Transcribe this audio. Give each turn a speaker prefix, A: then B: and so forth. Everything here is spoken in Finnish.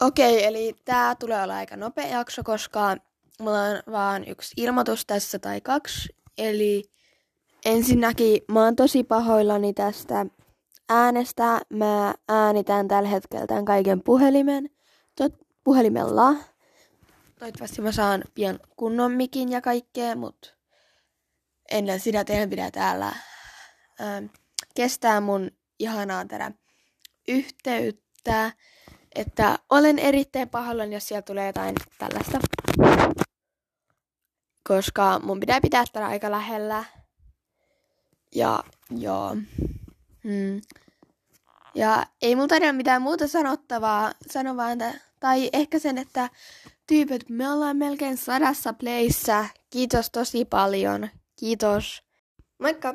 A: Okei, eli tää tulee olla aika nopea jakso, koska mulla on vaan yksi ilmoitus tässä tai kaksi. Eli ensinnäkin mä oon tosi pahoillani tästä äänestä. Mä äänitän tällä hetkellä tämän kaiken puhelimen, tot, puhelimella. Toivottavasti mä saan pian kunnon mikin ja kaikkea, mutta ennen sitä teidän pitää täällä ähm, kestää mun ihanaa tätä yhteyttä. Että olen erittäin pahoillani, jos siellä tulee jotain tällaista. Koska mun pitää pitää tätä aika lähellä. Ja joo. Hmm. Ja ei multa enää mitään muuta sanottavaa, sano vaan, että, tai ehkä sen, että tyypit, me ollaan melkein sadassa playssä. Kiitos tosi paljon. Kiitos. Moikka!